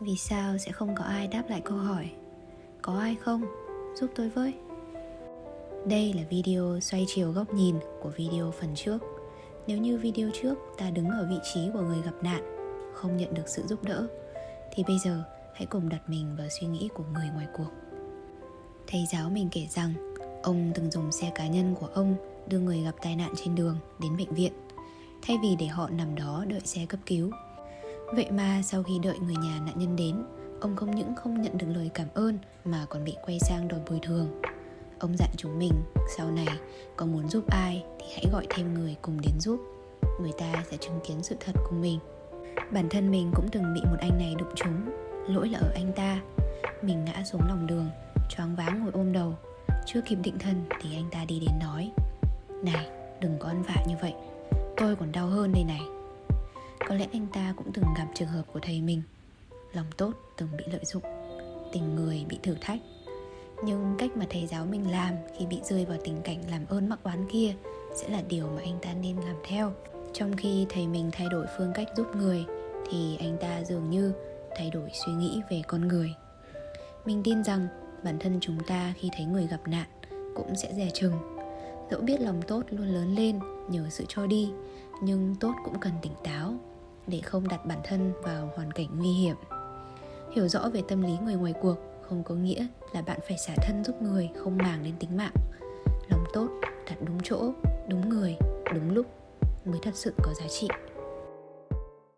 Vì sao sẽ không có ai đáp lại câu hỏi? Có ai không? Giúp tôi với. Đây là video xoay chiều góc nhìn của video phần trước. Nếu như video trước ta đứng ở vị trí của người gặp nạn, Không nhận được sự giúp đỡ, Thì bây giờ hãy cùng đặt mình vào suy nghĩ của người ngoài cuộc. Thầy giáo mình kể rằng, Ông từng dùng xe cá nhân của ông đưa người gặp tai nạn trên đường đến bệnh viện. Thay vì để họ nằm đó đợi xe cấp cứu Vậy mà sau khi đợi người nhà nạn nhân đến, Ông không những không nhận được lời cảm ơn Mà còn bị quay sang đòi bồi thường. Ông dặn chúng mình, Sau này, có muốn giúp ai Thì hãy gọi thêm người cùng đến giúp. Người ta sẽ chứng kiến sự thật của mình. Bản thân mình cũng từng bị một anh này đụng trúng, Lỗi là ở anh ta. Mình ngã xuống lòng đường, Choáng váng ngồi ôm đầu. Chưa kịp định thần thì anh ta đi đến nói, Này, đừng có ăn vạ như vậy. Tôi còn đau hơn đây này có lẽ anh ta cũng từng gặp trường hợp của thầy mình. Lòng tốt từng bị lợi dụng, Tình người bị thử thách. Nhưng cách mà thầy giáo mình làm Khi bị rơi vào tình cảnh làm ơn mắc oán kia Sẽ là điều mà anh ta nên làm theo. Trong khi thầy mình thay đổi phương cách giúp người, Thì anh ta dường như thay đổi suy nghĩ về con người. Mình tin rằng bản thân chúng ta khi thấy người gặp nạn Cũng sẽ dè chừng. Dẫu biết lòng tốt luôn lớn lên nhờ sự cho đi, Nhưng tốt cũng cần tỉnh táo để không đặt bản thân vào hoàn cảnh nguy hiểm. Hiểu rõ về tâm lý người ngoài cuộc không có nghĩa là bạn phải xả thân giúp người không màng đến tính mạng. Lòng tốt đặt đúng chỗ, đúng người, đúng lúc mới thật sự có giá trị.